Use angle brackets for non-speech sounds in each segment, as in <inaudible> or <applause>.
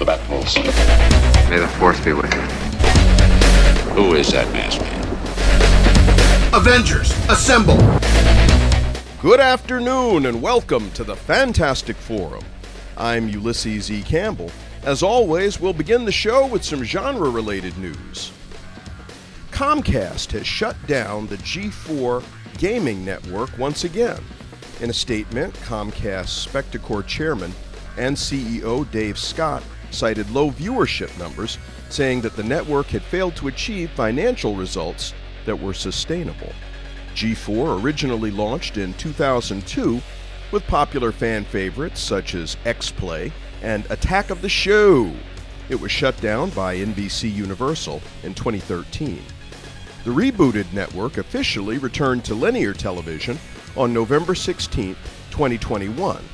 To the Batmobiles. May the force be with you. Who is that masked man? Avengers, assemble! Good afternoon and welcome to the Fantastic Forum. I'm Ulysses E. Campbell. As always, we'll begin the show with some genre related news. Comcast has shut down the G4 gaming network once again. In a statement, Comcast Spectacor chairman and CEO Dave Scott cited low viewership numbers, saying that the network had failed to achieve financial results that were sustainable. G4 originally launched in 2002 with popular fan favorites such as X Play and Attack of the Show. It was shut down by NBC Universal in 2013. The rebooted network officially returned to linear television on November 16, 2021.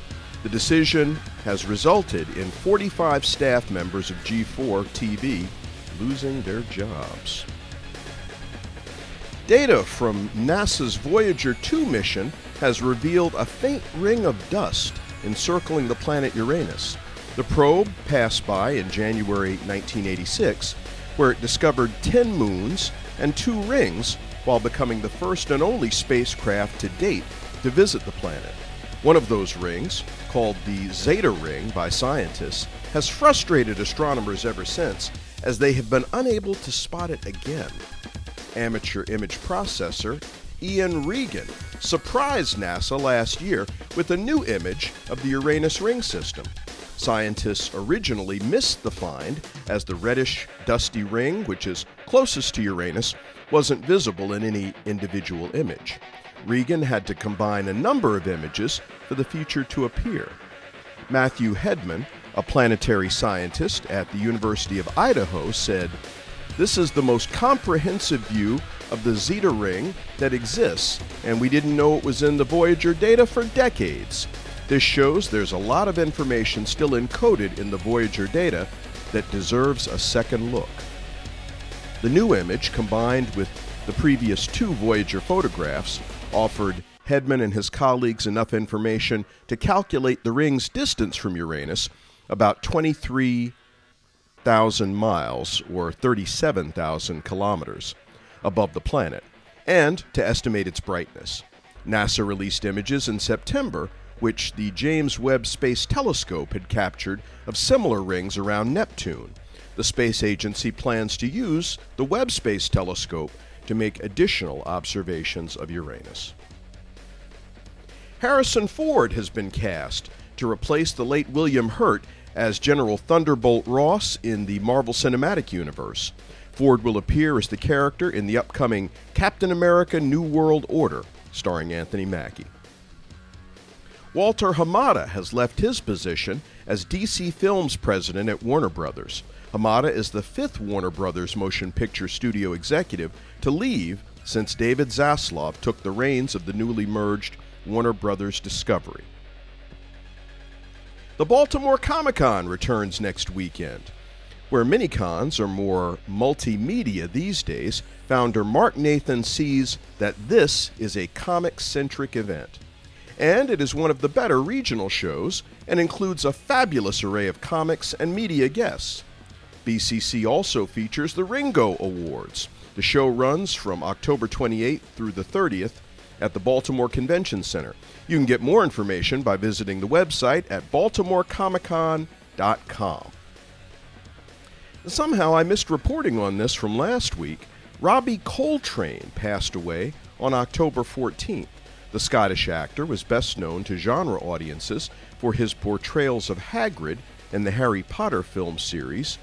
The decision has resulted in 45 staff members of G4 TV losing their jobs. Data from NASA's Voyager 2 mission has revealed a faint ring of dust encircling the planet Uranus. The probe passed by in January 1986, where it discovered 10 moons and two rings while becoming the first and only spacecraft to date to visit the planet. One of those rings, called the Zeta Ring by scientists, has frustrated astronomers ever since as they have been unable to spot it again. Amateur image processor Ian Regan surprised NASA last year with a new image of the Uranus ring system. Scientists originally missed the find as the reddish, dusty ring, which is closest to Uranus, wasn't visible in any individual image. Regan had to combine a number of images for the feature to appear. Matthew Hedman, a planetary scientist at the University of Idaho, said, This is the most comprehensive view of the Zeta ring that exists, and we didn't know it was in the Voyager data for decades. This shows there's a lot of information still encoded in the Voyager data that deserves a second look. The new image, combined with the previous two Voyager photographs, offered Hedman and his colleagues enough information to calculate the ring's distance from Uranus, about 23,000 miles or 37,000 kilometers above the planet, and to estimate its brightness. NASA released images in September which the James Webb Space Telescope had captured of similar rings around Neptune. The space agency plans to use the Webb Space Telescope to make additional observations of Uranus. Harrison Ford has been cast to replace the late William Hurt as General Thunderbolt Ross in the Marvel Cinematic Universe. Ford will appear as the character in the upcoming Captain America New World Order, starring Anthony Mackie. Walter Hamada has left his position as DC Films president at Warner Brothers. Hamada is the fifth Warner Brothers motion picture studio executive to leave since David Zaslav took the reins of the newly merged Warner Brothers Discovery. The Baltimore Comic Con returns next weekend. Where mini cons are more multimedia these days, founder Marc Nathan sees that this is a comic centric event. And it is one of the better regional shows and includes a fabulous array of comics and media guests. BCC also features the Ringo Awards. The show runs from October 28th through the 30th at the Baltimore Convention Center. You can get more information by visiting the website at baltimorecomiccon.com. Somehow I missed reporting on this from last week. Robbie Coltrane passed away on October 14th. The Scottish actor was best known to genre audiences for his portrayals of Hagrid in the Harry Potter film series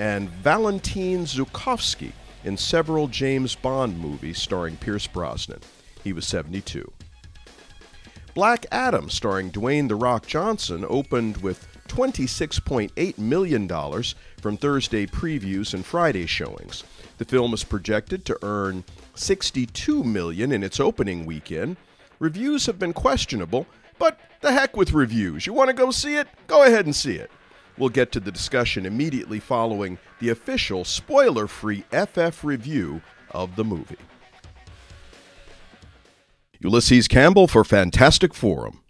and Valentin Zukovsky in several James Bond movies starring Pierce Brosnan. He was 72. Black Adam, starring Dwayne The Rock Johnson, opened with $26.8 million from Thursday previews and Friday showings. The film is projected to earn 62 million in its opening weekend. Reviews have been questionable, but the heck with reviews. You want to go see it? Go ahead and see it. We'll get to the discussion immediately following the official spoiler-free FF review of the movie. Ulysses Campbell for Fantastic Forum.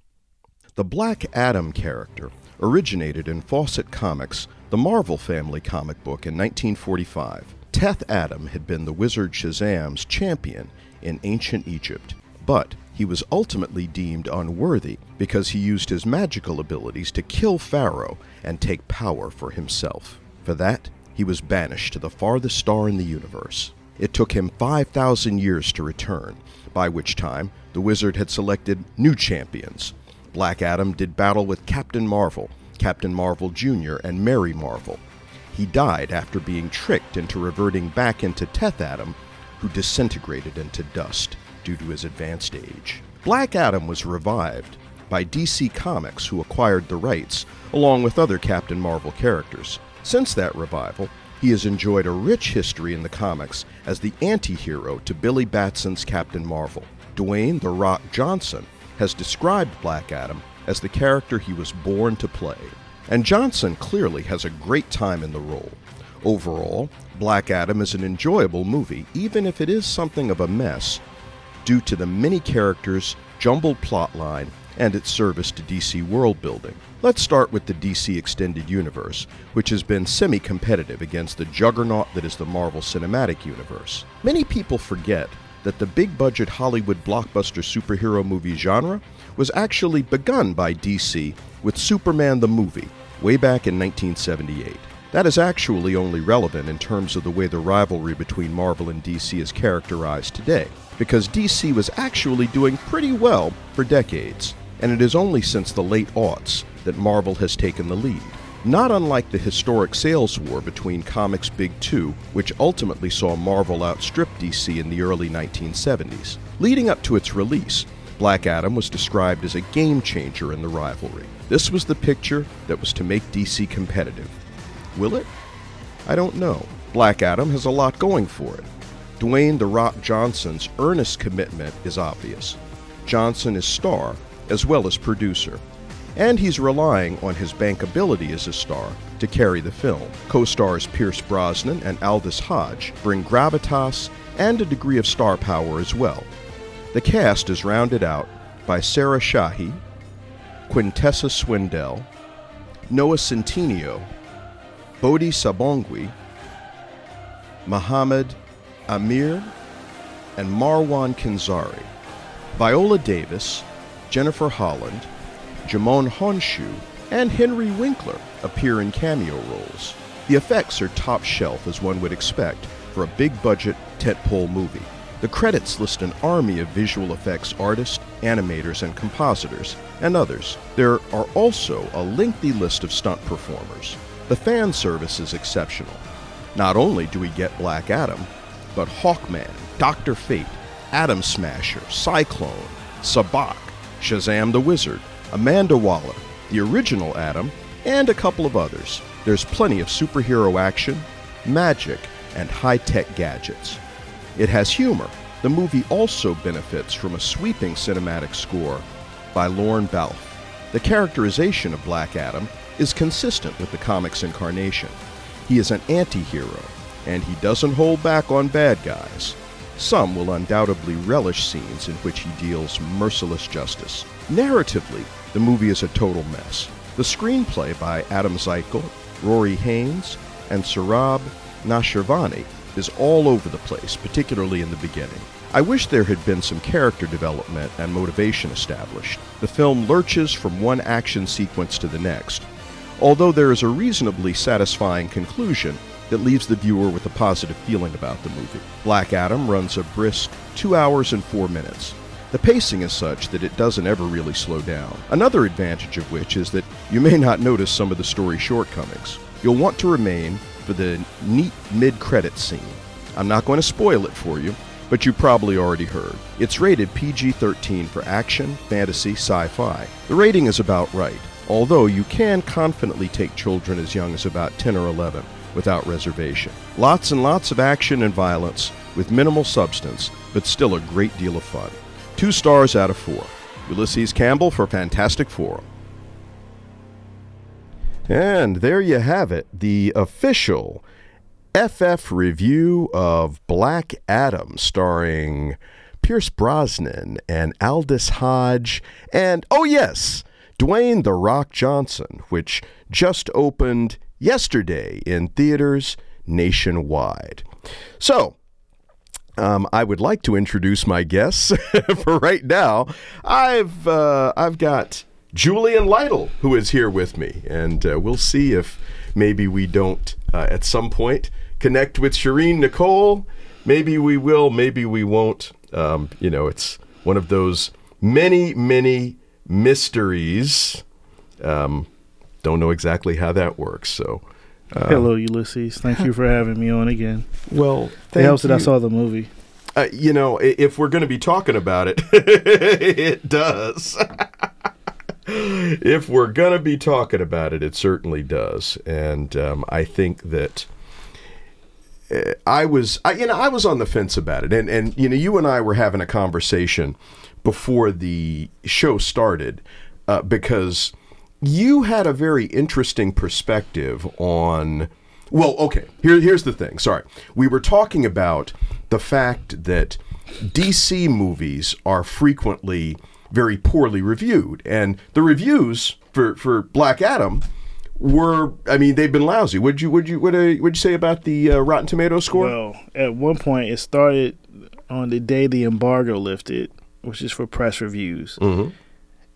The Black Adam character originated in Fawcett Comics, the Marvel Family comic book, in 1945. Teth Adam had been the wizard Shazam's champion in ancient Egypt, but he was ultimately deemed unworthy because he used his magical abilities to kill Pharaoh and take power for himself. For that, he was banished to the farthest star in the universe. It took him 5,000 years to return, by which time the wizard had selected new champions. Black Adam did battle with Captain Marvel, Captain Marvel Jr., and Mary Marvel. He died after being tricked into reverting back into Teth Adam, who disintegrated into dust due to his advanced age. Black Adam was revived by DC Comics, who acquired the rights, along with other Captain Marvel characters. Since that revival, he has enjoyed a rich history in the comics as the anti hero to Billy Batson's Captain Marvel. Dwayne The Rock Johnson has described Black Adam as the character he was born to play. And Johnson clearly has a great time in the role. Overall, Black Adam is an enjoyable movie, even if it is something of a mess due to the many characters, jumbled plotline, and its service to DC world building. Let's start with the DC Extended Universe, which has been semi competitive against the juggernaut that is the Marvel Cinematic Universe. Many people forget that the big budget Hollywood blockbuster superhero movie genre was actually begun by DC with Superman the movie way back in 1978. That is actually only relevant in terms of the way the rivalry between Marvel and DC is characterized today, because DC was actually doing pretty well for decades, and it is only since the late aughts that Marvel has taken the lead. Not unlike the historic sales war between Comics Big Two, which ultimately saw Marvel outstrip DC in the early 1970s. Leading up to its release, Black Adam was described as a game changer in the rivalry. This was the picture that was to make DC competitive. Will it? I don't know. Black Adam has a lot going for it. Dwayne The Rock Johnson's earnest commitment is obvious. Johnson is star as well as producer, and he's relying on his bankability as a star to carry the film. Co stars Pierce Brosnan and Aldis Hodge bring gravitas and a degree of star power as well. The cast is rounded out by Sarah Shahi, Quintessa Swindell, Noah Centineo, Bodhi Sabongui, Mohammed Amer, and Marwan Kenzari. Viola Davis, Jennifer Holland, Djimon Hounsou, and Henry Winkler appear in cameo roles. The effects are top shelf as one would expect for a big budget tentpole movie. The credits list an army of visual effects artists, animators, and compositors, and others. There are also a lengthy list of stunt performers. The fan service is exceptional. Not only do we get Black Adam, but Hawkman, Dr. Fate, Atom Smasher, Cyclone, Sabbac, Shazam the Wizard, Amanda Waller, the original Adam, and a couple of others. There's plenty of superhero action, magic, and high tech gadgets. It has humor. The movie also benefits from a sweeping cinematic score by Lorne Balfe. The characterization of Black Adam is consistent with the comic's incarnation. He is an anti hero, and he doesn't hold back on bad guys. Some will undoubtedly relish scenes in which he deals merciless justice. Narratively, the movie is a total mess. The screenplay by Adam Zeichel, Rory Haines, and Sohrab Noshirvani is all over the place, particularly in the beginning. I wish there had been some character development and motivation established. The film lurches from one action sequence to the next, although there is a reasonably satisfying conclusion that leaves the viewer with a positive feeling about the movie. Black Adam runs a brisk 2 hours and 4 minutes. The pacing is such that it doesn't ever really slow down. Another advantage of which is that you may not notice some of the story's shortcomings. You'll want to remain for the neat mid credit scene. I'm not going to spoil it for you, but you probably already heard. It's rated PG 13 for action, fantasy, sci fi. The rating is about right, although you can confidently take children as young as about 10 or 11. without reservation. Lots and lots of action and violence with minimal substance, but still a great deal of fun. Two stars out of four. Ulysses Campbell for Fantastic Four. And there you have it, the official FF review of Black Adam, starring Pierce Brosnan and Aldis Hodge, and oh, yes, Dwayne The Rock Johnson, which just opened yesterday in theaters nationwide. So, um, I would like to introduce my guests <laughs> for right now. I've uh, I've got Julian Lytle who is here with me, and uh, we'll see if maybe we don't uh, at some point connect with Sherin Nicole. Maybe we will, maybe we won't. Um, you know, it's one of those many, many mysteries. Um, don't know exactly how that works. So, Hello, Ulysses. Thank you for having me on again. well, It thank helps that I you. saw the movie. Uh, you know, if we're going to be talking about it, <laughs> it does. <laughs> if we're going to be talking about it, it certainly does. And um, I think that uh, I was, I, you know, I was on the fence about it. And, and, you know, you and I were having a conversation before the show started uh, because you had a very interesting perspective on well okay here, here's the thing sorry. We were talking about the fact that dc movies are frequently very poorly reviewed and the reviews for, for black adam were i mean they've been lousy. Would you would you would you, would you say about the uh, rotten tomato score? Well, at one point, it started on the day the embargo lifted, which is for press reviews. Mhm.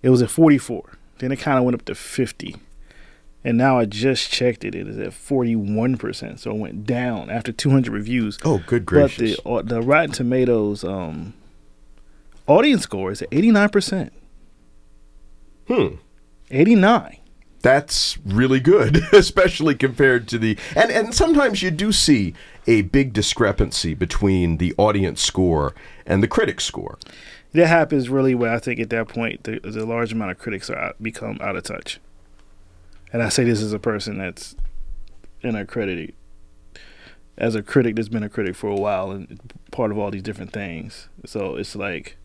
It was at 44. Then it kind of went up to 50. And now I just checked it. It is at 41%. So it went down after 200 reviews. oh good gracious But the, uh, the Rotten Tomatoes um, audience score is at 89%. hmm 89. that's really good, <laughs> especially compared to the and and sometimes you do see a big discrepancy between the audience score and the critic score. That happens really when I think at that point the, the large amount of critics are out, become out of touch. And I say this as a person that's an accredited, as a critic that's been a critic for a while and part of all these different things. So it's like,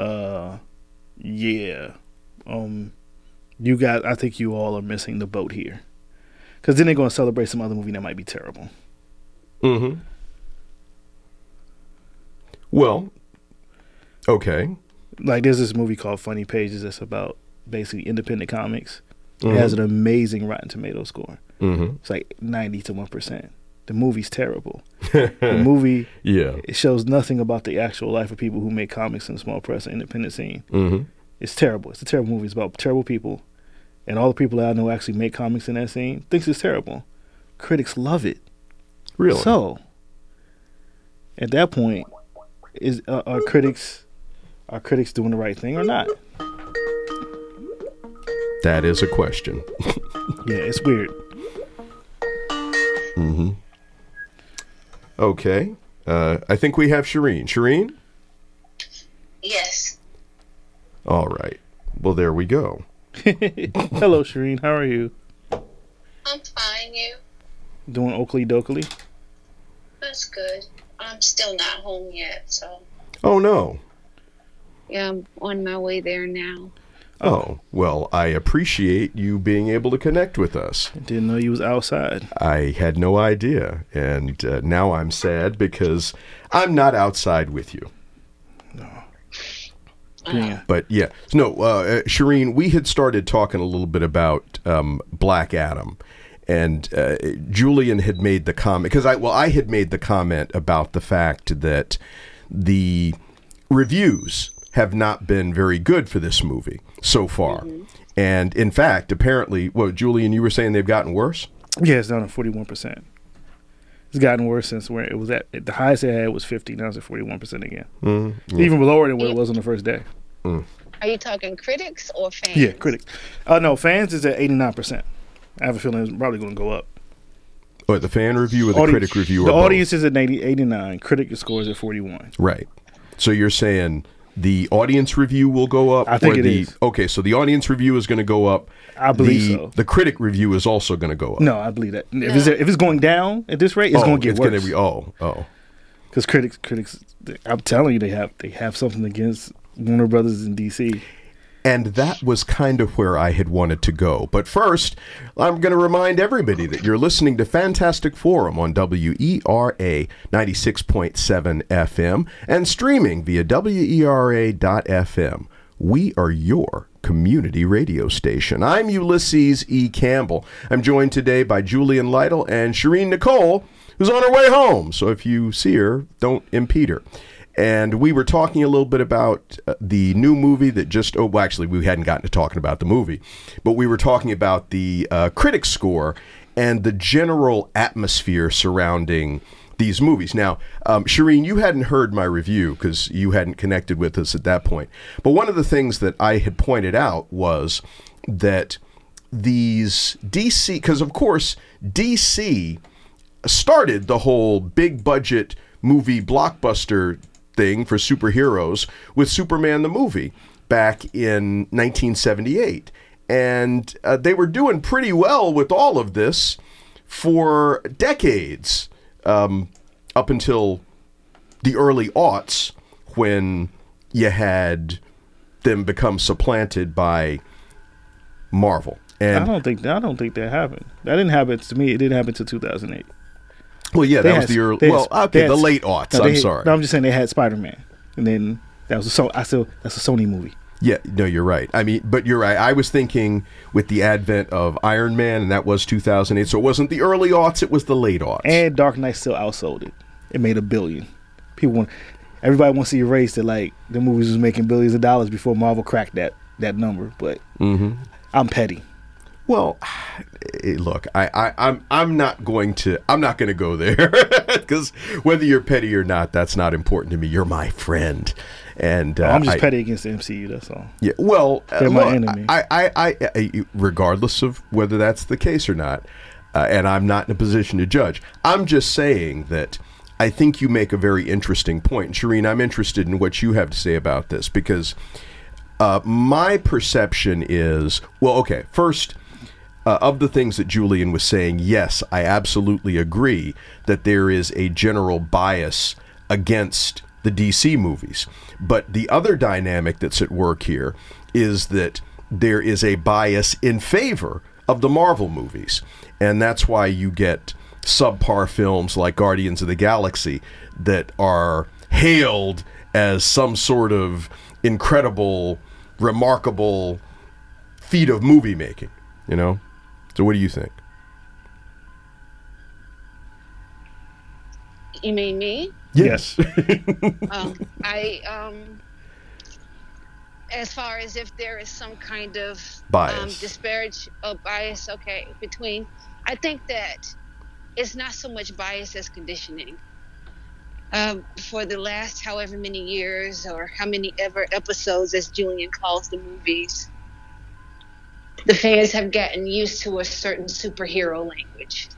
uh, yeah, um, you guys, I think you all are missing the boat here, because then they're going to celebrate some other movie that might be terrible. Mm-hmm. Well, okay. like there's this movie called Funny Pages that's about basically independent comics. It has an amazing Rotten Tomato score. Mm-hmm. It's like ninety to one percent. The movie's terrible. <laughs> the movie Yeah. it shows nothing about the actual life of people who make comics in the small press and independent scene. Mm-hmm. It's terrible. It's a terrible movie. It's about terrible people, and all the people that I know actually make comics in that scene thinks it's terrible. Critics love it. Really? So, at that point, is uh, are critics are critics doing the right thing or not? that is a question. <laughs> Yeah, it's weird. Mhm. Okay. Uh, I think we have Sherin. Sherin? Yes. All right. Well, there we go. <laughs> Hello, Sherin. How are you? I'm fine, you. Doing Oakley Dokley? That's good. I'm still not home yet, so Oh, no. Yeah, I'm on my way there now. Oh, well, I appreciate you being able to connect with us. Didn't know you was outside. I had no idea. And uh, now I'm sad because I'm not outside with you. Yeah. But yeah, no, uh, uh, Sherin, we had started talking a little bit about um, Black Adam, and uh, Julian had made the comment because I well, I had made the comment about the fact that the reviews have not been very good for this movie so far, and in fact, apparently, well, Julian, you were saying they've gotten worse. Yeah, it's down to forty one percent. It's gotten worse since where it was at. The highest it had was fifty. Now it's at forty one percent again. Even lower than what it was on the first day. Are you talking critics or fans? Yeah, critics. Uh, no, fans is at eighty nine percent. I have a feeling it's probably going to go up. Or the fan review or the Audi- critic review? The or both? audience is at 80, 89. Critic score is at forty one. right? So you're saying the audience review will go up. I think or it the, is. Okay, so the audience review is going to go up. I believe the, so. The critic review is also going to go up. No, I believe that. If, it's, if it's going down at this rate, it's oh, going to get worse. Be, oh, oh. Because critics, critics, I'm telling you, they have they have something against Warner Brothers in DC. And that was kind of where I had wanted to go. But first, I'm going to remind everybody that you're listening to Fantastic Forum on WERA 96.7 FM and streaming via WERA.FM. We are your community radio station. I'm Ulysses E. Campbell. I'm joined today by Julian Lytle and Sherin Nicole, who's on her way home. So if you see her, don't impede her and we were talking a little bit about uh, the new movie that just oh well, actually we hadn't gotten to talking about the movie but we were talking about the uh, critic score and the general atmosphere surrounding these movies. Now um, Sherin you hadn't heard my review because you hadn't connected with us at that point. But one of the things that I had pointed out was that these DC because of course DC started the whole big budget movie blockbuster thing for superheroes with Superman the movie back in 1978. And uh, they were doing pretty well with all of this for decades um, up until the early aughts when you had them become supplanted by Marvel. And I don't think I don't think that happened. That didn't happen to me. It didn't happen to 2008. Well, yeah, They that was the early. had- Well, okay, had- the late aughts. no, I'm they- sorry. No, I'm just saying they had Spider Man, and then that was a so I still that's a Sony movie. Yeah, no, you're right. I mean, but you're right. I was thinking with the advent of Iron Man, and that was 2008. So it wasn't the early aughts; it was the late aughts. And Dark Knight still outsold it. It made a billion. People want everybody wants to erase that like the movies was making billions of dollars before Marvel cracked that that number. But mm-hmm. I'm petty. Well, <sighs> eh, look, I, I, I'm, I'm not going to, I'm not going to go there <laughs> because whether you're petty or not, that's not important to me. You're my friend, and uh, I'm just I- petty against the MCU. That's all. Yeah, well, uh, They're my look, enemy. I, I, I, I, regardless of whether that's the case or not, uh, and I'm not in a position to judge. I'm just saying that I think you make a very interesting point, point. Sherin. I'm interested in what you have to say about this because uh, my perception is well. Okay, first. Uh, of the things that Julian was saying, yes, I absolutely agree that there is a general bias against the DC movies. But the other dynamic that's at work here is that there is a bias in favor of the Marvel movies. And that's why you get subpar films like Guardians of the Galaxy that are hailed as some sort of incredible, remarkable feat of movie making, you know? So what do you think? You mean me? Yes. <laughs> um, I um, as far as if there is some kind of um, Bias. disparage of bias, okay, between. I think that it's not so much bias as conditioning. Um, for the last however many years or how many ever episodes, as Julian calls the movies, the fans have gotten used to a certain superhero language.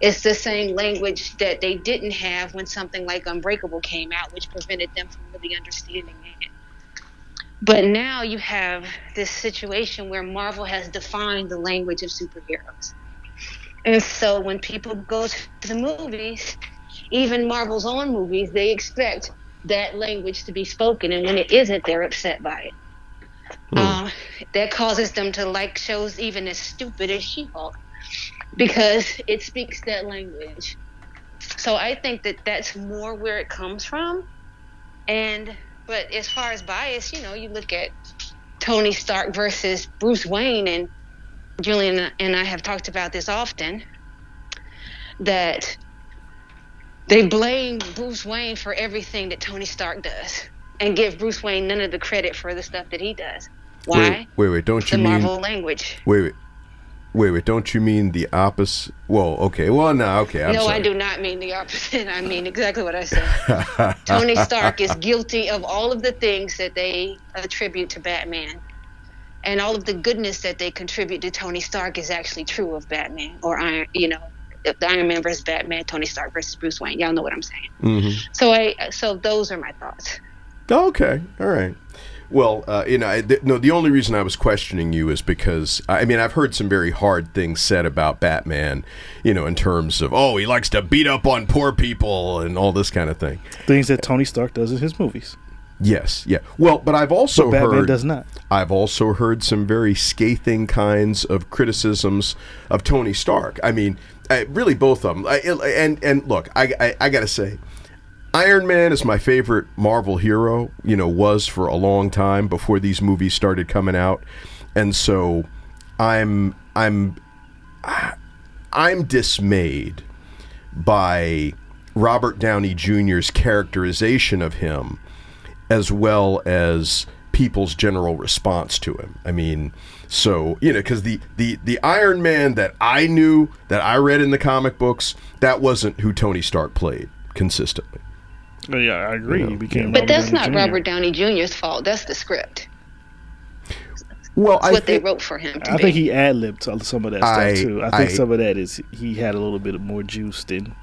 It's the same language that they didn't have when something like Unbreakable came out, which prevented them from really understanding it. But now you have this situation where Marvel has defined the language of superheroes. And so when people go to the movies, even Marvel's own movies, they expect that language to be spoken. And when it isn't, they're upset by it. Um, that causes them to like shows even as stupid as She Hulk because it speaks that language. So I think that that's more where it comes from. And but as far as bias, you know, you look at Tony Stark versus Bruce Wayne, and Julian and I have talked about this often. That they blame Bruce Wayne for everything that Tony Stark does, and give Bruce Wayne none of the credit for the stuff that he does. Why? Wait, wait, wait. Don't the you mean? Marvel language. Wait, wait, wait, wait. Don't you mean the opposite? Whoa. Okay. Well, no. Okay. I'm no, sorry. I do not mean the opposite. I mean exactly what I said. Tony Stark is <laughs> guilty of all of the things that they attribute to Batman. And all of the goodness that they contribute to Tony Stark is actually true of Batman or Iron, you know, the Iron Man versus Batman, Tony Stark versus Bruce Wayne. Y'all know what I'm saying. Mhm. So I so those are my thoughts. Okay, all right. Well, uh, you know, I, th- no. The only reason I was questioning you is because I mean I've heard some very hard things said about Batman. You know, in terms of oh he likes to beat up on poor people and all this kind of thing. Things that Tony Stark does in his movies. Yes, yeah. Well, but I've also But Batman heard does not. I've also heard some very scathing kinds of criticisms of Tony Stark. I mean, I, really both of them. I, and and look, I, I I gotta say, Iron Man is my favorite Marvel hero. You know, was for a long time before these movies started coming out, and so I'm I'm I'm dismayed by Robert Downey Jr.'s characterization of him as well as people's general response to him. I mean, so you know, because the the the Iron Man that I knew that I read in the comic books, that wasn't who Tony Stark played consistently. Yeah, I agree. He became But Robert that's Downey not Jr. Robert Downey Jr.'s fault. That's the script. Well, That's I what they wrote for him. To I be. think he ad libbed some of that stuff too. I think I- some of that is he had a little bit of more juice than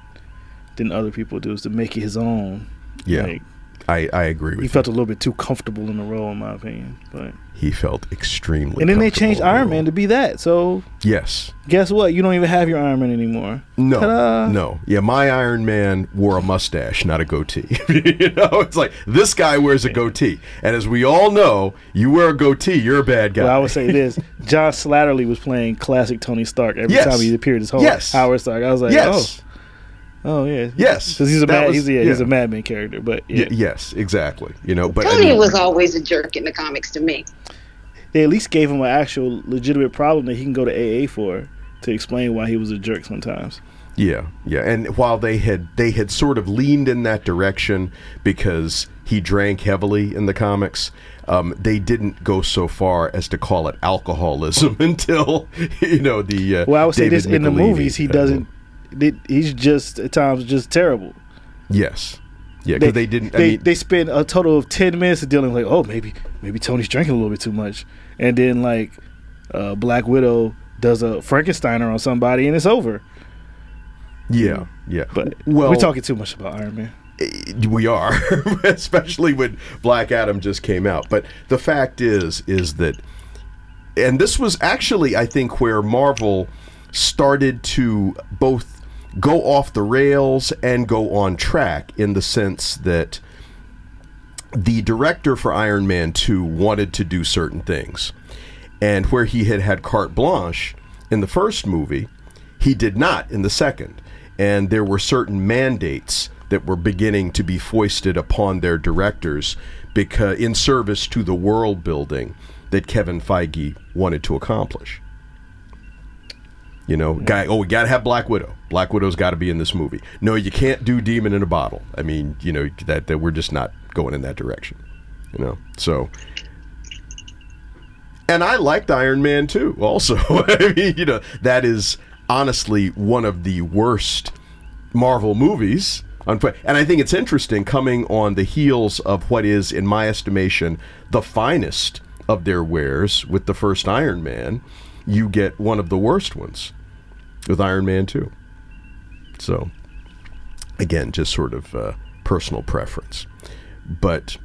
than other people do, is to make it his own. Yeah, Like, I I agree with he you. felt a little bit too comfortable in the role, in my opinion. But He felt extremely. and then they changed Iron. Man to be that. So Yes. guess what? You don't even have your Iron Man anymore. No, Ta-da. no, yeah. My Iron Man wore a mustache, not a goatee. <laughs> you know, it's like this guy wears a goatee, and as we all know, you wear a goatee, you're a bad guy. Well, I would say this: John Slattery was playing classic Tony Stark every Yes. time he appeared as whole Yes. Howard Stark. I was like, yes, oh, oh yeah, Yes. because he's a That mad, was- he's, yeah, he's a madman character. But yeah, Y- yes, exactly. You know, but I Tony mean- was always a jerk in the comics to me. they at least gave him an actual legitimate problem that he can go to AA for to explain why he was a jerk sometimes. Yeah, yeah. And while they had they had sort of leaned in that direction because he drank heavily in the comics, um, they didn't go so far as to call it alcoholism <laughs> until you know the. Uh, Well, I would say David this in the movies, he doesn't. They, he's just at times just terrible. Yes. Yeah, because they, didn't. I They, mean, they spend a total of ten minutes dealing like, oh, maybe maybe Tony's drinking a little bit too much, and then like uh, Black Widow does a Frankensteiner on somebody, and it's over. yeah, yeah. But well, we're talking too much about Iron Man. we are, <laughs> especially when Black Adam just came out. But the fact is, is that, and this was actually, I think, where Marvel started to both go off the rails and go on track in the sense that the director for Iron Man 2 wanted to do certain things. And where he had had carte blanche in the first movie, he did not in the second. And there were certain mandates that were beginning to be foisted upon their directors because in service to the world building that Kevin Feige wanted to accomplish. You know, guy. Oh, we got to have Black Widow. Black Widow's got to be in this movie. No, you can't do Demon in a Bottle. I mean, you know that, that we're just not going in that direction. You know, so. And I liked Iron Man too. Also, <laughs> I mean, you know, that is honestly one of the worst Marvel movies. And I think it's interesting coming on the heels of what is, in my estimation, the finest of their wares with the first Iron Man. You get one of the worst ones with Iron Man 2. So, again, just sort of uh, personal preference. But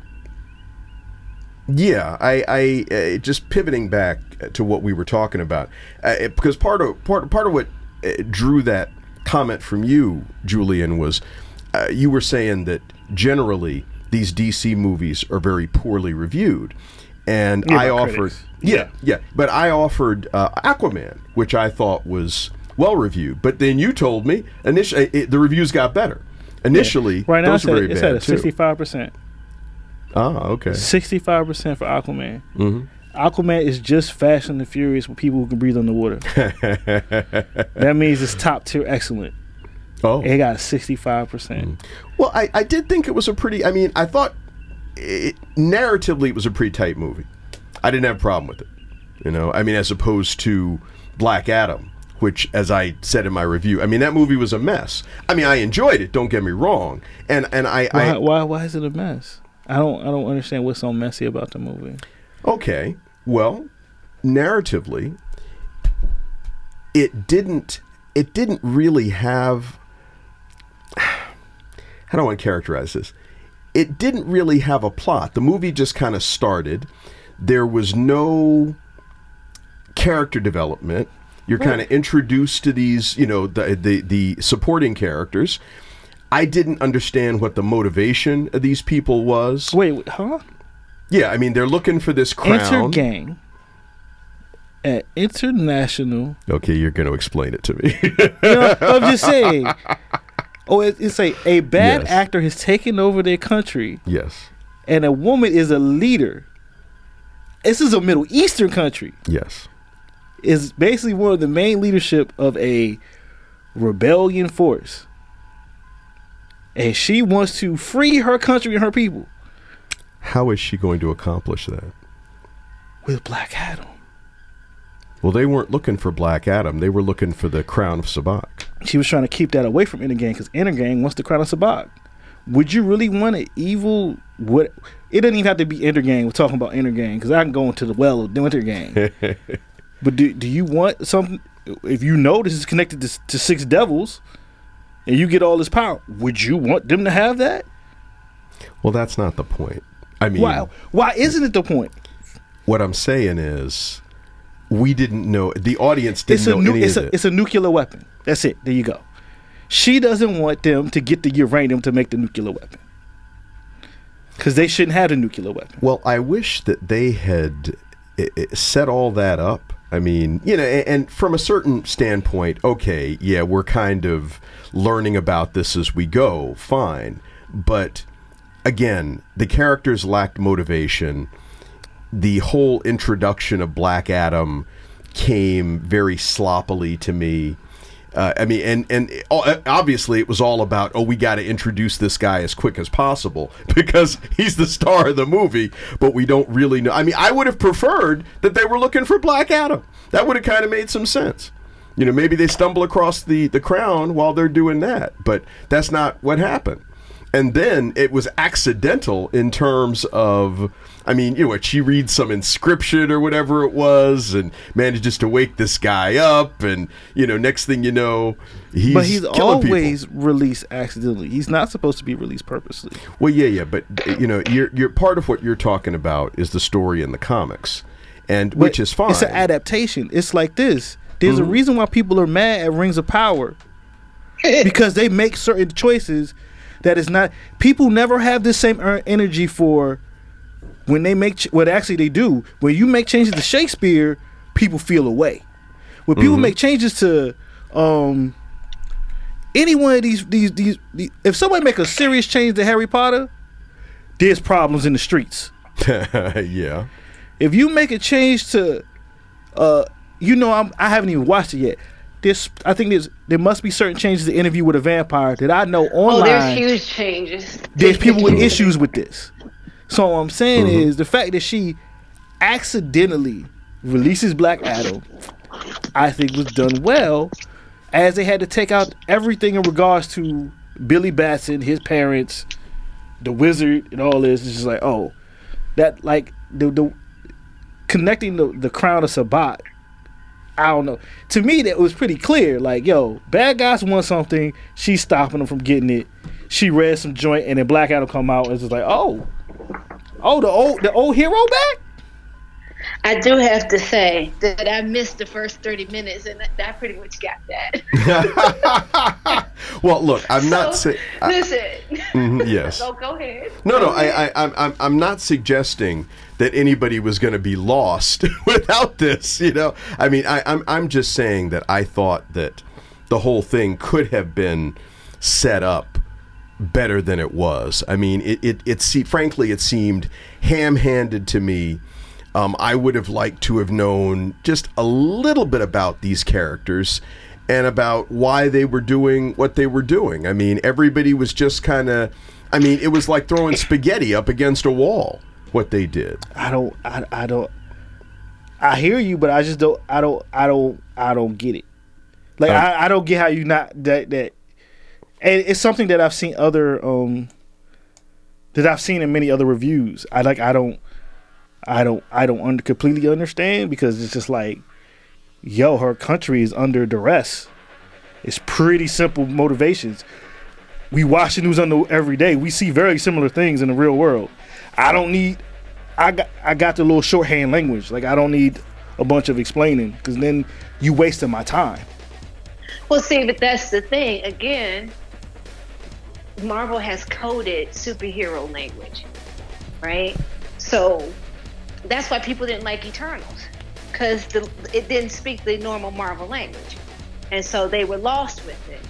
yeah, I, I uh, just pivoting back to what we were talking about, uh, it- because part of part part of what uh, drew that comment from you, Julian, was uh, you were saying that generally these DC movies are very poorly reviewed, and Yeah, I offered, critics. yeah, yeah, but I offered uh, Aquaman, which I thought was well reviewed, but then you told me initially it, the reviews got better. Initially, Right now, those it's were at, it's at a sixty-five percent. Ah, okay. Sixty-five percent for Aquaman. Mhm. Aquaman is just Fast and the Furious with people who can breathe underwater. <laughs> that means it's top tier excellent. Oh, It got sixty-five percent. Well, I, I did think it was a pretty. I mean, I thought it, narratively it was a pretty tight movie. I didn't have a problem with it. You know, I mean, as opposed to Black Adam, which, as I said in my review, I mean that movie was a mess. I mean, I enjoyed it. Don't get me wrong, and and I, Why, I why? Why is it a mess? I don't. I don't understand what's so messy about the movie. Okay. Well, narratively, it didn't. It didn't really have. <sighs> How do I want to characterize this? it didn't really have a plot. The movie just kind of started. There was no character development. You're kind of introduced to these, you know, the, the the supporting characters. I didn't understand what the motivation of these people was. Wait, huh? Yeah, I mean they're looking for this crown. Intergang at international. Okay, you're going to explain it to me. <laughs> You know, I'm just <laughs> saying. Oh, it, it's a a bad Yes. actor has taken over their country, yes, and a woman is a leader. This is a Middle Eastern country. yes. Is basically one of the main leadership of a rebellion force, and she wants to free her country and her people How is she going to accomplish that? with Black Adam. Well, they weren't looking for Black Adam. They were looking for the crown of Sabbac. She was trying to keep that away from Intergang because Intergang wants the crown of Sabbac. Would you really want an evil? What? It doesn't even have to be Intergang. We're talking about Intergang because I can go into the well of the Intergang. <laughs> but do do you want something? If you know this is connected to, to six devils, and you get all this power, would you want them to have that? Well, that's not the point. I mean, Why? Why isn't it the point? what I'm saying is, we didn't know. The audience didn't It's a know nu- any it's of a, it. it's a nuclear weapon. That's it. There you go. She doesn't want them to get the uranium to make the nuclear weapon. Because they shouldn't have a nuclear weapon. Well, I wish that they had i- i- set all that up. I mean, you know, a- and from a certain standpoint, okay, yeah, we're kind of learning about this as we go, fine. But again, the characters lacked motivation. The whole introduction of Black Adam came very sloppily to me. Uh, I mean, and and o- obviously it was all about oh, we got to introduce this guy as quick as possible <laughs> because he's the star of the movie, but we don't really know. I mean, I would have preferred that they were looking for Black Adam. That would have kind of made some sense. You know, maybe they stumble across the the crown while they're doing that, but that's not what happened. And then it was accidental in terms of, I mean, you know, she reads some inscription or whatever it was, and manages to wake this guy up, and you know, next thing you know, he's but he's killing people. always released accidentally. He's not supposed to be released purposely. Well, yeah, yeah, but you know, you're you're part of what you're talking about is the story in the comics, and which is fine. It's an adaptation. It's like this. There's Mm-hmm. a reason why people are mad at Rings of Power <laughs> because they make certain choices that is not. People never have the same er- energy for when they make. Ch- what actually they do when you make changes to Shakespeare, people feel away. When people Mm-hmm. make changes to um any one of these, these these these if somebody make a serious change to Harry Potter, there's problems in the streets <laughs> yeah. if you make a change to uh you know I'm, i haven't even watched it yet this i think there's there must be certain changes to interview with a vampire that i know online. Oh, there's huge changes. there's people with issues with this so what i'm saying Mm-hmm. is the fact that she accidentally releases black adam i think was done well as they had to take out everything in regards to billy batson his parents the wizard and all this it's just like oh that like the the connecting the, the crown of Sabat, I don't know. To me, that was pretty clear. Like, yo, bad guys want something. She's stopping them from getting it. She read some joint, and then Black Adam come out and it's just like, oh, oh, the old the old hero back. I do have to say that I missed the first 30 minutes, and I pretty much got that. <laughs> Well, look, I'm not So, saying. I- Listen. Mhm, <laughs> yes. So go ahead. No, no, I, I, I'm, I'm, I'm not suggesting that anybody was going to be lost <laughs> without this. You know, I mean, I, I'm, I'm just saying that I thought that the whole thing could have been set up better than it was. I mean, it, it, it se- frankly, it seemed ham-handed to me. Um, I would have liked to have known just a little bit about these characters and about why they were doing what they were doing. I mean, everybody was just kind of. I mean, it was like throwing spaghetti up against a wall. What they did. I don't, I, I don't. I hear you, but I just don't. I don't. I don't. I don't get it. Like Um, I, I don't get how you not that that. And it's something that I've seen other um. That I've seen in many other reviews. I like. I don't. I don't. I don't under, completely understand because it's just like, yo, her country is under duress. It's pretty simple motivations. we watch the news on the every day. We see very similar things in the real world. I don't need. I got I got the little shorthand language. Like I don't need a bunch of explaining because then you wasting my time. Well, see, but that's the thing. Again, Marvel has coded superhero language, right? So that's why people didn't like Eternals because it didn't speak the normal Marvel language, and so they were lost with it.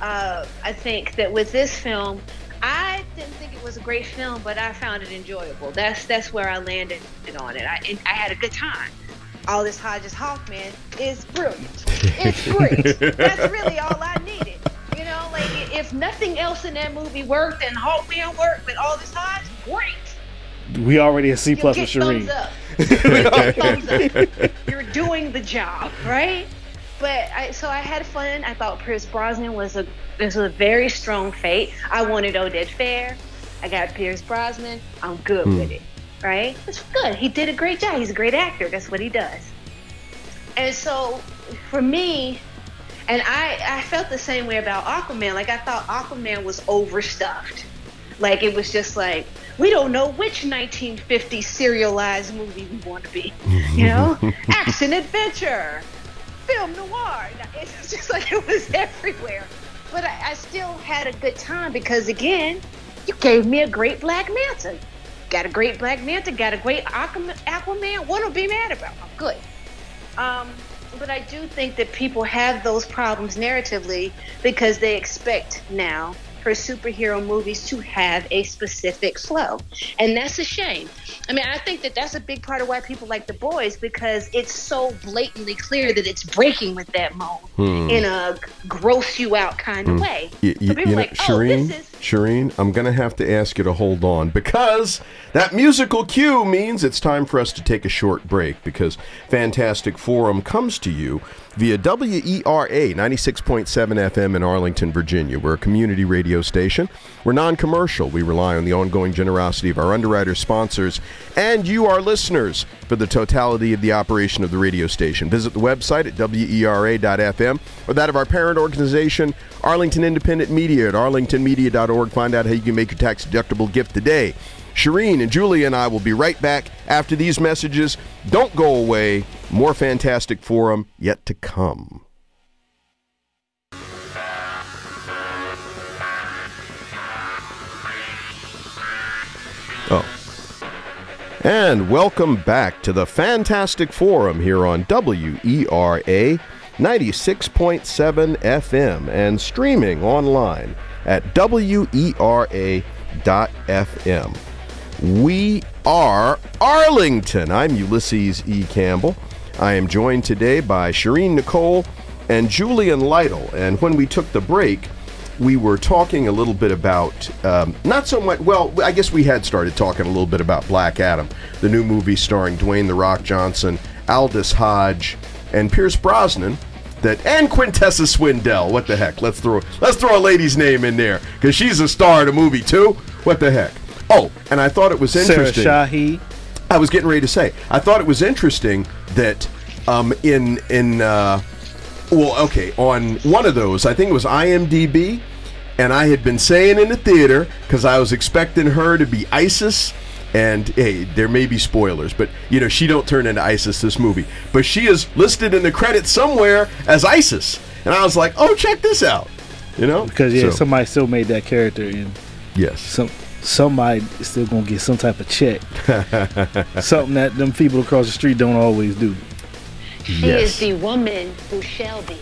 Uh, I think that with this film, I didn't think it was a great film, but I found it enjoyable. That's that's where I landed on it. I, I had a good time. Aldis Hodge's Hawkman is brilliant. It's great. that's really all I needed. You know, like if nothing else in that movie worked and Hawkman worked with Aldis Hodge, great. We already a C plus with Sherin. <laughs> Thumbs up. You're doing the job, right? But I, so I had fun. I thought Pierce Brosnan was a this was a very strong fate. I wanted Oded Fehr. I got Pierce Brosnan. I'm good hmm. with it, right? It's good. He did a great job. He's a great actor. That's what he does. And so for me, and I I felt the same way about Aquaman. Like I thought Aquaman was overstuffed. Like it was just like we don't know which 1950 serialized movie we want to be. You know, <laughs> action adventure film noir. It's just like it was <laughs> everywhere. But I, I, still had a good time because, again, you gave me a great Black Manta. Got a great Black Manta, got a great Aquaman. What to be mad about? I'm good. Um, but I do think that people have those problems narratively because they expect now for superhero movies to have a specific flow. And that's a shame. I mean, I think that that's a big part of why people like The Boys because it's so blatantly clear that it's breaking with that mold hmm. in a gross you out kind of hmm. way. Y- y- so you know, like, oh, Sherin, is- Sherin, I'm going to have to ask you to hold on because that musical cue means it's time for us to take a short break because Fantastic Forum comes to you via WERA 96.7 FM in Arlington, Virginia. We're a community radio station. We're non commercial. We rely on the ongoing generosity of our underwriters, sponsors, and you, our listeners, for the totality of the operation of the radio station. Visit the website at WERA.FM or that of our parent organization, Arlington Independent Media at arlingtonmedia.org. Find out how you can make your tax deductible gift today. Sherin and Julie and I will be right back after these messages. Don't go away. More Fantastic Forum yet to come. Oh. And welcome back to the Fantastic Forum here on WERA 96.7 FM and streaming online at WERA.FM. We are Arlington. I'm Ulysses E. Campbell. I am joined today by Sherin Nicole and Julian Lytle. And when we took the break, we were talking a little bit about um, not so much. Well, I guess we had started talking a little bit about Black Adam, the new movie starring Dwayne the Rock Johnson, Aldis Hodge, and Pierce Brosnan. That and Quintessa Swindell. What the heck? Let's throw let's throw a lady's name in there because she's a star in the movie too. What the heck? Oh, and I thought it was interesting. Sarah Shahi. I was getting ready to say. I thought it was interesting that um, in in uh, well, okay, on one of those, I think it was IMDb, and I had been saying in the theater because I was expecting her to be Isis. And hey, there may be spoilers, but you know she don't turn into Isis this movie, but she is listed in the credits somewhere as Isis, and I was like, oh, check this out, you know, because yeah, so, somebody still made that character, in. yes, some somebody is still gonna get some type of check. <laughs> Something that them people across the street don't always do. She yes. is the woman who shall be.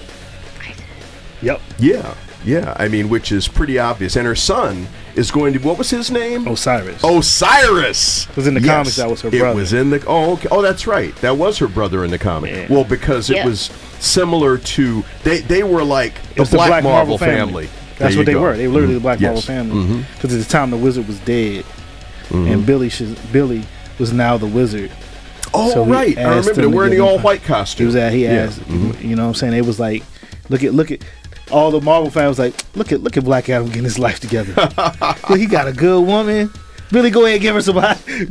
Yep. Yeah. Yeah. I mean, which is pretty obvious. And her son is going to. What was his name? Osiris. Osiris. It was in the yes. comics. That was her brother. It was in the. Oh, okay. Oh, that's right. That was her brother in the comic. Yeah. Well, because it was similar to. They they were like the, the Black, Black, Marvel, Marvel family. family. That's what they go. were. They were literally mm-hmm. the Black yes. Marvel family. Because mm-hmm. at the time the wizard was dead, mm-hmm. and Billy should, Billy was now the wizard. Oh so right, I remember they're wearing the all white costume. He was at he asked, yeah. mm-hmm. you know what I'm saying? It was like, look at look at all the Marvel fans like, look at look at Black Adam getting his life together. <laughs> he got a good woman. Billy, go ahead and give her some. Go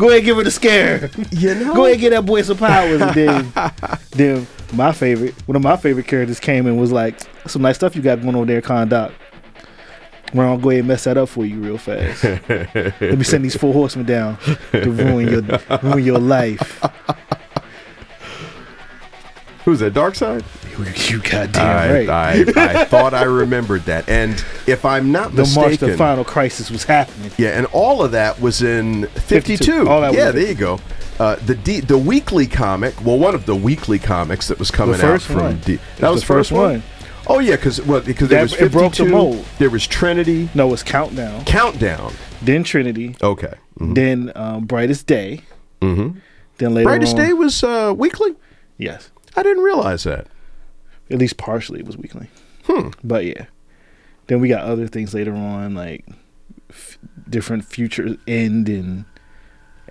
ahead and give her the scare. You know, go ahead and get that boy some powers. And then, <laughs> then my favorite, one of my favorite characters came and was like, some nice stuff you got going on there, Kahndaq. Well, I'll go ahead and mess that up for you real fast. Let me send these four horsemen down to ruin your ruin your life. Who's that? Darkseid? You goddamn I, right. I, I thought I remembered that. And if I'm not the march mistaken, to final crisis was happening. yeah, and all of that was in 52. 52. All that yeah, there you go. Uh, the D, the weekly comic, well, one of the weekly comics that was coming out from one. D, that was was the first first one. one. Oh yeah, because well, because there That- was 52. it broke the mold. There was Trinity No, it's Countdown, Countdown. then Trinity, Okay. Mhm. then um, Brightest Day, Mm Mhm. then later Brightest on, Day was uh, weekly. Yes, I didn't realize that. at least partially it was weekly. Hmm. But yeah, then we got other things later on like f- different future end and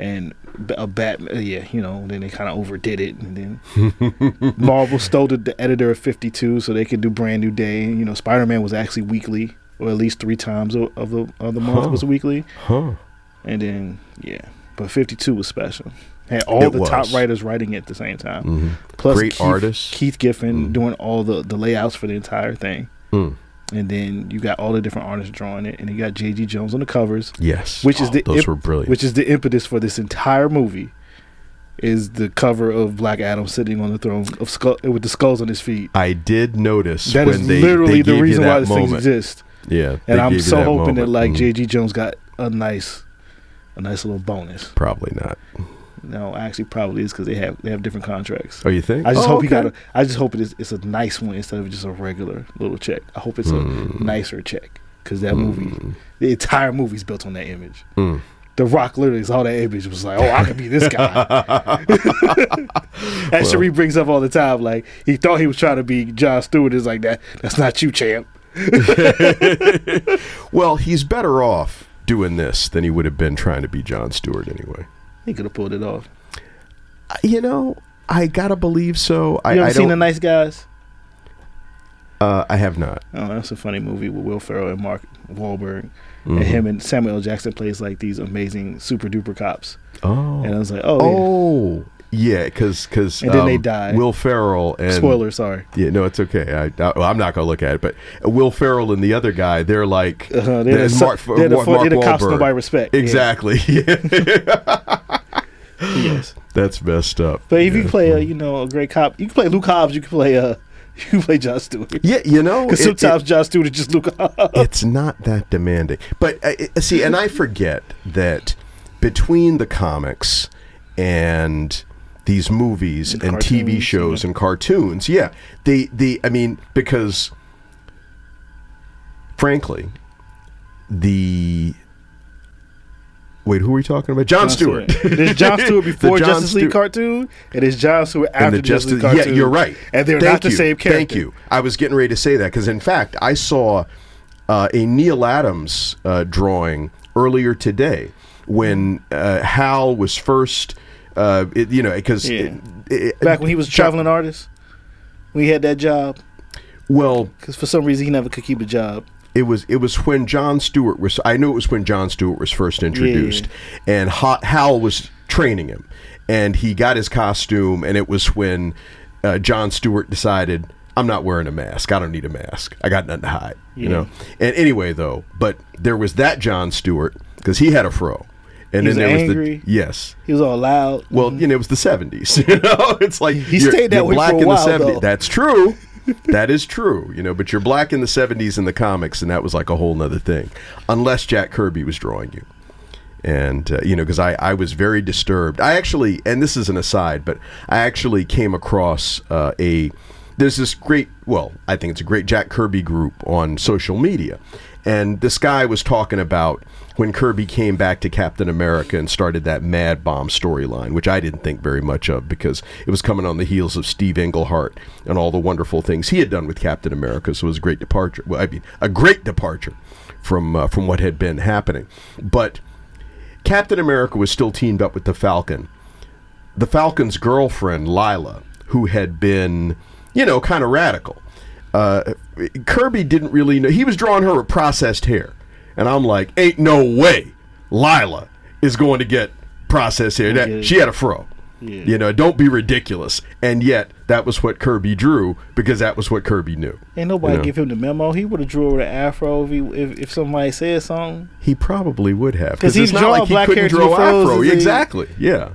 and a Batman. Yeah, you know. Then they kind of overdid it, and then <laughs> Marvel stole the, the editor of Fifty Two so they could do Brand New Day. You know, Spider Man was actually weekly, or at least three times of, of the of the month Huh. was weekly. Huh. And then yeah, but Fifty Two was special. Had all It the was. top writers writing it at the same time. Mhm. Plus Great Keith, artists. Keith Giffen doing all the the layouts for the entire thing. Mm. And then you got all the different artists drawing it, and you got J.G. Jones on the covers. Yes. which is Oh, the those were brilliant. Which is the impetus for this entire movie. Is the cover of Black Adam sitting on the throne of skull with the skulls on his feet? I did notice That when is they literally they the reason why this thing exists. Yeah, and I'm so that hoping that like Mm. J.G. Jones got a nice, a nice little bonus. Probably not. No, actually, probably is because they have they have different contracts. Oh, you think? I just Oh, hope he got. A, okay. I just hope it is. It's a nice one instead of just a regular little check. I hope it's Mm. a nicer check because that movie, the entire movie's built on that image. Mm. The Rock literally saw that image was like, "Oh, I could be this guy." <laughs> that Cherie brings up all the time. Like he thought he was trying to be John Stewart. Is like that. That's not you, champ. <laughs> Well, he's better off doing this than he would have been trying to be John Stewart anyway. He could have pulled it off. Uh, You know, I gotta believe so. I, You ever I seen The. Nice Guys? uh, I have not. Oh, that's a funny movie with Will Ferrell and Mark Wahlberg. Mhm. And him and Samuel Jackson plays like these amazing super duper cops. Oh. And I was like, oh. Oh. Yeah, because because And then they die. Will Ferrell and Spoiler, sorry. Yeah, no, it's okay. I, I well, I'm not gonna look at it, but Will Ferrell and the other guy, they're like Uh-huh, they're the and so- Mark, they're the Mark, they're the cops nobody respect, yeah. Exactly. <laughs> Yes. That's messed up. But if you play a, you know, a great cop, you can play Luke Hobbs. You can play uh, <laughs> you play John Stewart. Yeah, you know, because sometimes it- John Stewart is just Luke Hobbs. it's not that demanding. But uh, uh, see, and I forget that between the comics and these movies and, And TV shows yeah. and cartoons, yeah, they the I mean because frankly, the wait, who are we talking about? John, Stewart. There's John <laughs> Stewart before John Justice League Stewart- cartoon, and there's John Stewart after the the Justice League cartoon. yeah, you're right, And they're Thank not the you. same character. Thank you. I was getting ready to say that because, in fact, I saw uh, a Neal Adams uh, drawing earlier today when uh, Hal was first. Uh, it, you know, because Yeah. Back when he was a traveling artist, when he had that job, Well, because for some reason he never could keep a job. it was it was when John Stewart was. I know it was when John Stewart was first introduced, and Ha- Hal was training him, and he got his costume, and it was when uh, John Stewart decided. I'm not wearing a mask. I don't need a mask. I got nothing to hide. You know. And anyway, though, but there was that John Stewart because he had a fro, and He was then there angry. was the yes. He was all loud. Well, you know, it was the '70s. <laughs> You know, it's like He you're- stayed that way black for a in while, the '70s. though. That's true. <laughs> that is true. You know, but you're black in the '70s in the comics, and that was like a whole nother thing. Unless Jack Kirby was drawing you, and uh, you know, because I I was very disturbed. I actually, and this is an aside, but I actually came across uh, a. There's this great, well, I think it's a great Jack Kirby group on social media. And this guy was talking about when Kirby came back to Captain America and started that Mad Bomb storyline, which I didn't think very much of because it was coming on the heels of Steve Englehart and all the wonderful things he had done with Captain America. So it was a great departure. Well, I mean, a great departure from uh, from what had been happening. But Captain America was still teamed up with the Falcon. The Falcon's girlfriend, Lila, who had been, you know, kind of radical. Uh, Kirby didn't really know. He was drawing her with processed hair. And I'm like, ain't no way Lila is going to get processed hair. That, she had a fro. Yeah. You know, don't be ridiculous. And yet, that was what Kirby drew because that was what Kirby knew. Ain't nobody You know. give him the memo. He would have drew with an afro if, he, if if somebody said something. He probably would have because he's not drawing like he black couldn't draw afro. Exactly. Yeah.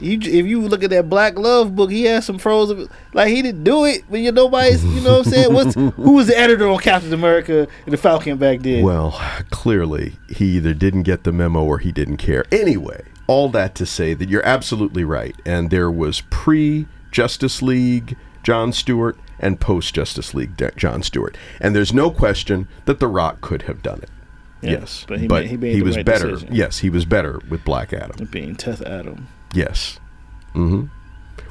You, if you look at that Black Love book, he had some froze. Of, like he didn't do it, but you nobody's. You know what I'm saying? What's <laughs> who was the editor on Captain America and the Falcon back then? Well, clearly, he either didn't get the memo or he didn't care. Anyway, all that to say that you're absolutely right. And there was pre Justice League John Stewart and post Justice League De- John Stewart. And there's no question that The Rock could have done it. Yeah, yes. but he made- he made the was right better. decision. Yes, he was better with Black Adam. being Teth Adam. Yes. hmm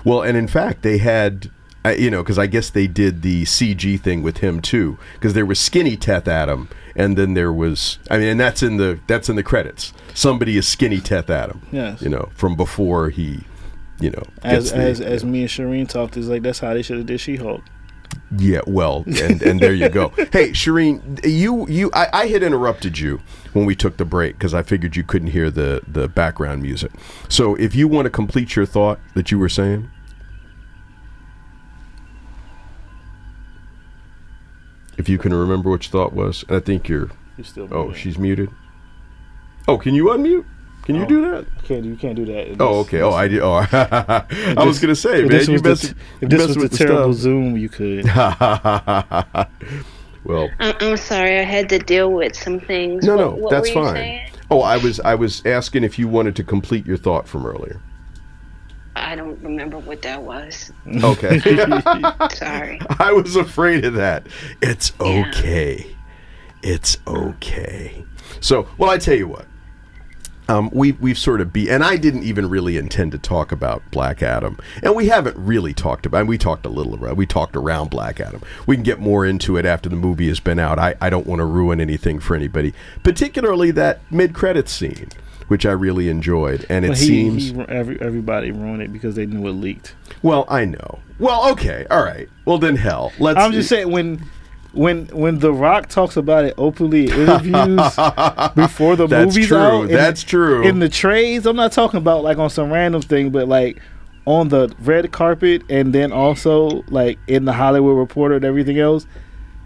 Well, and in fact, they had, uh, you know, because I guess they did the CG thing with him too, because there was skinny Teth Adam, and then there was, I mean, and that's in the that's in the credits. Somebody is skinny Teth Adam. Yes. You know, from before he, you know, As the- as as me and Sherin talked, is like that's how they should have did She Hulk. Yeah, well, and, and there you go. <laughs> Hey, Sherin, you you I, I had interrupted you when we took the break because I figured you couldn't hear the the background music. So if you want to complete your thought that you were saying. If you can remember what your thought was, I think you're. You're still Oh, muted. she's muted. Oh, can you unmute? Can you oh. do that? You can't you can't do that. in Oh, this- okay. Oh, I did. Oh, <laughs> I was gonna say, if man, you was the mess, t- you if this was the with terrible stuff. Zoom, you could. <laughs> well, I'm, I'm sorry, I had to deal with some things. No, What- no, what that's were you fine. saying? Oh, I was I was asking if you wanted to complete your thought from earlier. I don't remember what that was. Okay. <laughs> Sorry. I was afraid of that. It's okay. It's okay. So, well, I tell you what. Um, we we've sort of be, and I didn't even really intend to talk about Black Adam, and we haven't really talked about. We talked a little about. We talked around Black Adam. We can get more into it after the movie has been out. I, I don't want to ruin anything for anybody, particularly that mid credits scene, which I really enjoyed. And it he, seems he, every, everybody ruined it because they knew it leaked. well, I know. Well, okay, all right. Well, then hell. Let's. I'm just saying when when when The Rock talks about it openly in interviews <laughs> before the That's movie's true. out. That's the- true. In the trades, I'm not talking about like on some random thing, but like on the red carpet and then also like in the Hollywood Reporter and everything else.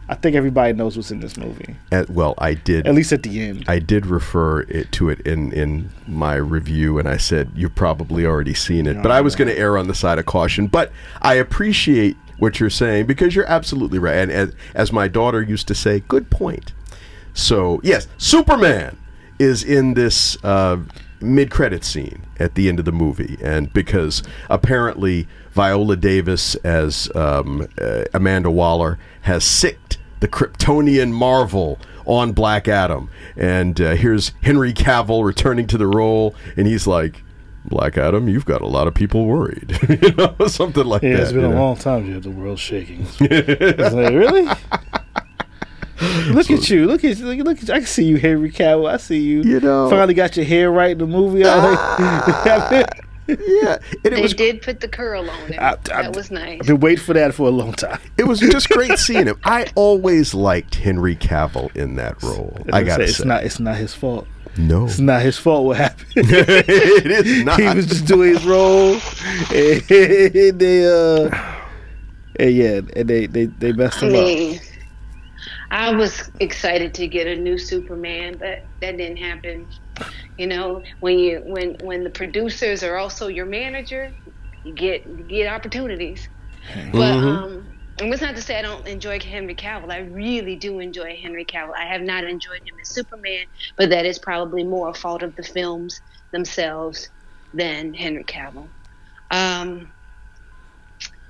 I think everybody knows what's in this movie. At, well, I did. At least at the end. I did refer it to it in in my review, and I said you've probably already seen it. But I was going to err on the side of caution. But I appreciate what you're saying because you're absolutely right. And as, as my daughter used to say, good point. So yes, Superman is in this uh, mid-credit scene at the end of the movie, and because apparently Viola Davis as um, uh, Amanda Waller has sicked the Kryptonian Marvel on Black Adam, and uh, here's Henry Cavill returning to the role, and he's like. Black Adam, you've got a lot of people worried, <laughs> you know, <laughs> something like Yeah, that. it's been a know? long time. You have the world shaking. <laughs> It's like, really? Look at you! Look at look, look at you. I can see you, Henry Cavill. I see you. You know. finally got your hair right in the movie. I like- ah, yeah, and it They was did put the curl on him. I- I- that was nice. I've been waiting for that for a long time. It was just great seeing him. I always liked Henry Cavill in that role. As I gotta say, it's say, not it's not his fault. No, It's not his fault what happened. <laughs> it is <laughs> not. he was just doing his role, and they uh, and yeah, and they they they messed I him up. I was excited to get a new Superman, but that didn't happen. You know, when you when when the producers are also your manager, you get you get opportunities. But um, and it's not to say I don't enjoy Henry Cavill. I really do enjoy Henry Cavill. I have not enjoyed him as Superman, but that is probably more a fault of the films themselves than Henry Cavill. Um,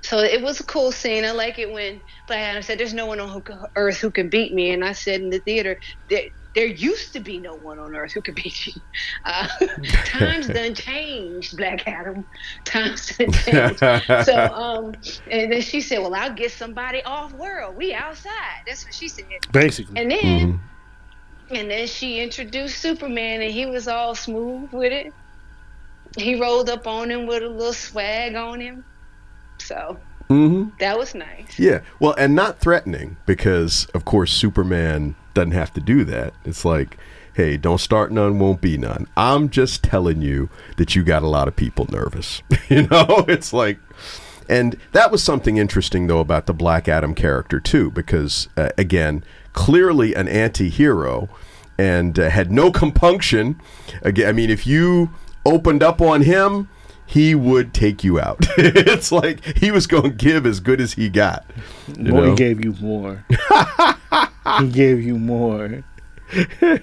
so it was a cool scene. I like it when Black Adam said, "There's no one on earth who can beat me," and I said in the theater, "There, there used to be no one on earth who could beat you." <laughs> Uh, <laughs> times done changed, Black Adam. Times done <laughs> changed. so, um, and then she said, "Well, I'll get somebody off world. We outside." That's what she said. Basically, And then, and then she introduced Superman, and he was all smooth with it. He rolled up on him with a little swag on him. So hmm that was nice. Yeah, well, and not threatening because, of course, Superman doesn't have to do that. It's like, hey, don't start none, won't be none. I'm just telling you that you got a lot of people nervous. <laughs> you know, it's like, and that was something interesting though about the Black Adam character too, because uh, again, clearly an anti-hero and uh, had no compunction. Again, I mean, if you opened up on him, he would take you out. <laughs> it's like he was going to give as good as he got. Boy, <laughs> he gave you more. he gave you more.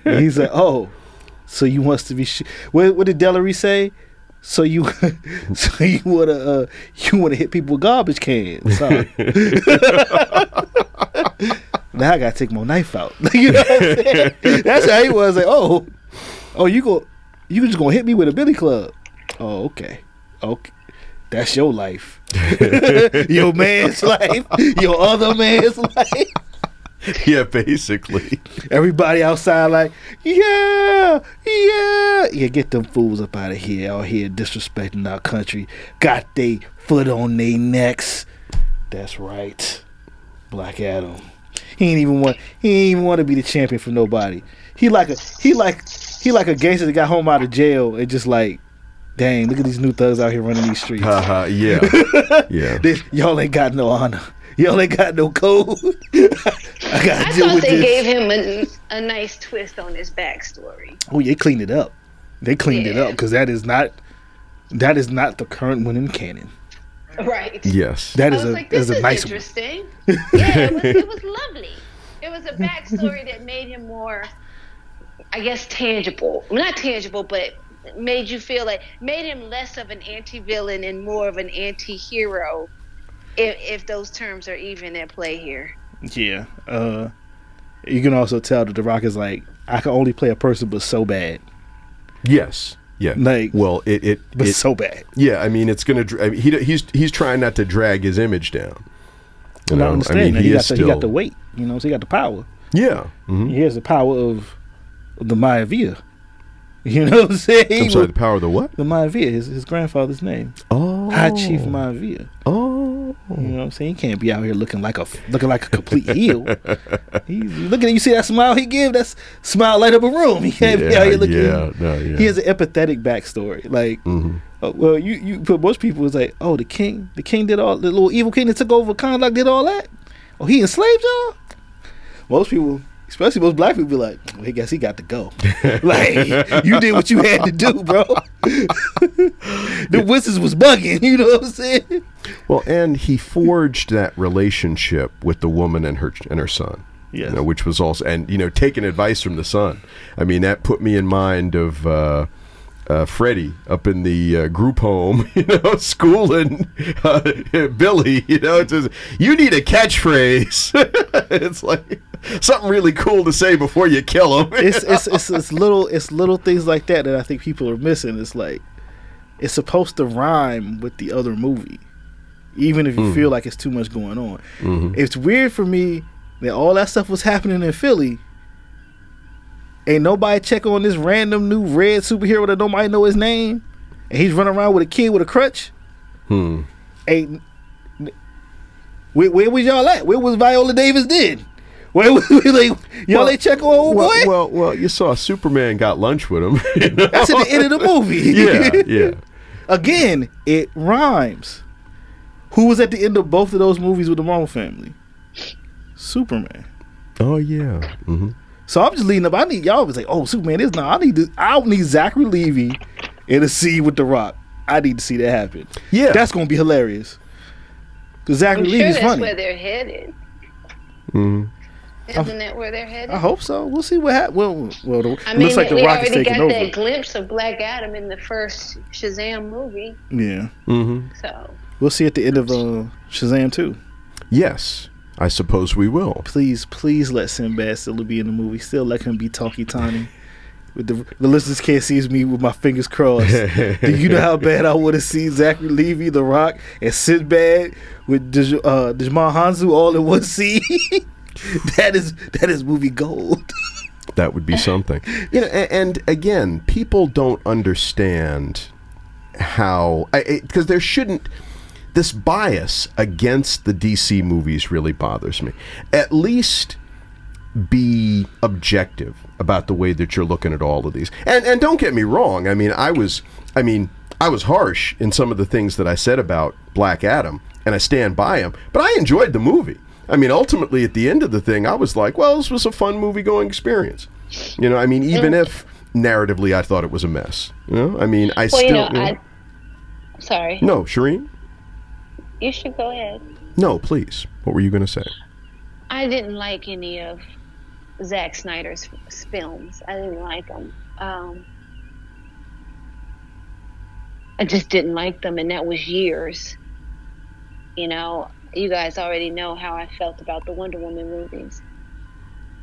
He's like, oh, so you wants to be? Sh- what, what did Delary say? So you, <laughs> so you wanna, uh, you wanna hit people with garbage cans? Huh? <laughs> now I gotta take my knife out. <laughs> you know what I'm saying? That's how he was. Like, oh, oh, you go, you just gonna hit me with a billy club? Oh, okay, okay. That's your life. your man's life. Your other man's life. <laughs> yeah, basically. Everybody outside like, yeah, yeah. Yeah, get them fools up out of here. Out here disrespecting our country. Got they foot on their necks. That's right. Black Adam. He ain't even want he ain't even want to be the champion for nobody. He like a he like he like a gangster that got home out of jail and just like, dang, look at these new thugs out here running these streets. Haha, yeah. <laughs> Yeah. They- y'all ain't got no honor. Y'all ain't got no code. <laughs> I gotta I deal thought with they this. gave him a, a nice twist on his backstory. Oh, they cleaned it up. They cleaned it up because that is not that is not the current one in canon. Right. Yes. That I is was a like, that is this a is nice one. interesting. <laughs> yeah, it was, it was lovely. It was a backstory that made him more, I guess, tangible. Not tangible, but made you feel like made him less of an anti-villain and more of an anti-hero. If, if those terms are even at play here. Yeah. Uh, you can also tell that The Rock is like, I can only play a person, but so bad, Yes. Yeah. Like- well, it it, but it so bad. yeah. I mean, it's gonna. I mean, he he's he's trying not to drag his image down. You I know, understand that. He, got is the, he got the weight. You know, so he got the power. Yeah. hmm He has the power of the Maivia. <laughs> You know what I'm saying? I'm sorry. The power of the what? the Maivia, his his grandfather's name, Oh. High Chief Maivia. Oh. You know what I'm saying? He can't be out here looking like a looking like a complete heel. <laughs> He's looking at you see that smile he give. That's smile light up a room. He can't be out here looking. yeah. No. Yeah. He has an empathetic backstory. Like, Mhm. uh, well, you you put most people is like, oh, the king, the king did all the little evil king that took over Kahndaq did all that. Oh, he enslaved y'all. Most people. Especially most black people be like, well, he guess he got to go. <laughs> like, you did what you had to do, bro. <laughs> the wizards was bugging, you know what I'm saying? Well, and he forged that relationship with the woman and her and her son. Yes. You know, which was also and you know taking advice from the son. I mean, that put me in mind of uh, uh, Freddie up in the uh, group home, <laughs> you know, schooling uh, Billy. You know, it's just, you need a catchphrase. it's like <laughs> something really cool to say before you kill him. <laughs> it's, it's it's it's little it's little things like that that I think people are missing. It's like it's supposed to rhyme with the other movie, even if you feel like it's too much going on. It's weird for me that all that stuff was happening in Philly. Ain't nobody check on this random new red superhero that nobody know his name, and he's running around with a kid with a crutch. Hmm. Ain't where, where was y'all at? Where was Viola Davis then? Where <laughs> was like y'all Well, ain't check on old well, boy? well, well, you saw Superman got lunch with him. <laughs> you know? That's at the end of the movie. <laughs> yeah, yeah. Again, it rhymes. Who was at the end of both of those movies with the Marvel family? Superman. Oh yeah. hmm So I'm just leading up. I need y'all was like, oh, Superman is not. I need to. I don't need Zachary Levi in a scene with The Rock. I need to see that happen. Yeah. that's gonna be hilarious. Cause Zachary I'm sure Levi's that's funny. where they're headed. hmm Isn't that where they're headed? I hope so. We'll see what happens. Well, well, the, I it mean, looks like The we Rock is already got over. that glimpse of Black Adam in the first Shazam movie, Yeah, hmm so we'll see at the end of uh, Shazam too. Yes, I suppose we will. Please, please let Sinbad still be in the movie. Still let him be Tawky Tawny. With the the listeners can't see me with my fingers crossed. <laughs> Do you know how bad I would have seen Zachary Levi, The Rock, and Sinbad with Dij- uh, Djimon Hounsou all in one scene? <laughs> <laughs> that is that is movie gold. <laughs> That would be something. You know, and, and again, people don't understand how because there shouldn't this bias against the DC movies really bothers me. At least be objective about the way that you're looking at all of these. And and don't get me wrong. I mean, I was I mean, I was harsh in some of the things that I said about Black Adam, and I stand by him. But I enjoyed the movie. I mean, ultimately, at the end of the thing, I was like, well, this was a fun movie going experience. You know, I mean, even if narratively I thought it was a mess. You know, I mean, I Well, still. you know, you know- I. Sorry. no, Sherin. You should go ahead. No, please. What were you going to say? I didn't like any of Zack Snyder's films. I didn't like them. Um, I just didn't like them, and that was years. You know, you guys already know how I felt about the Wonder Woman movies.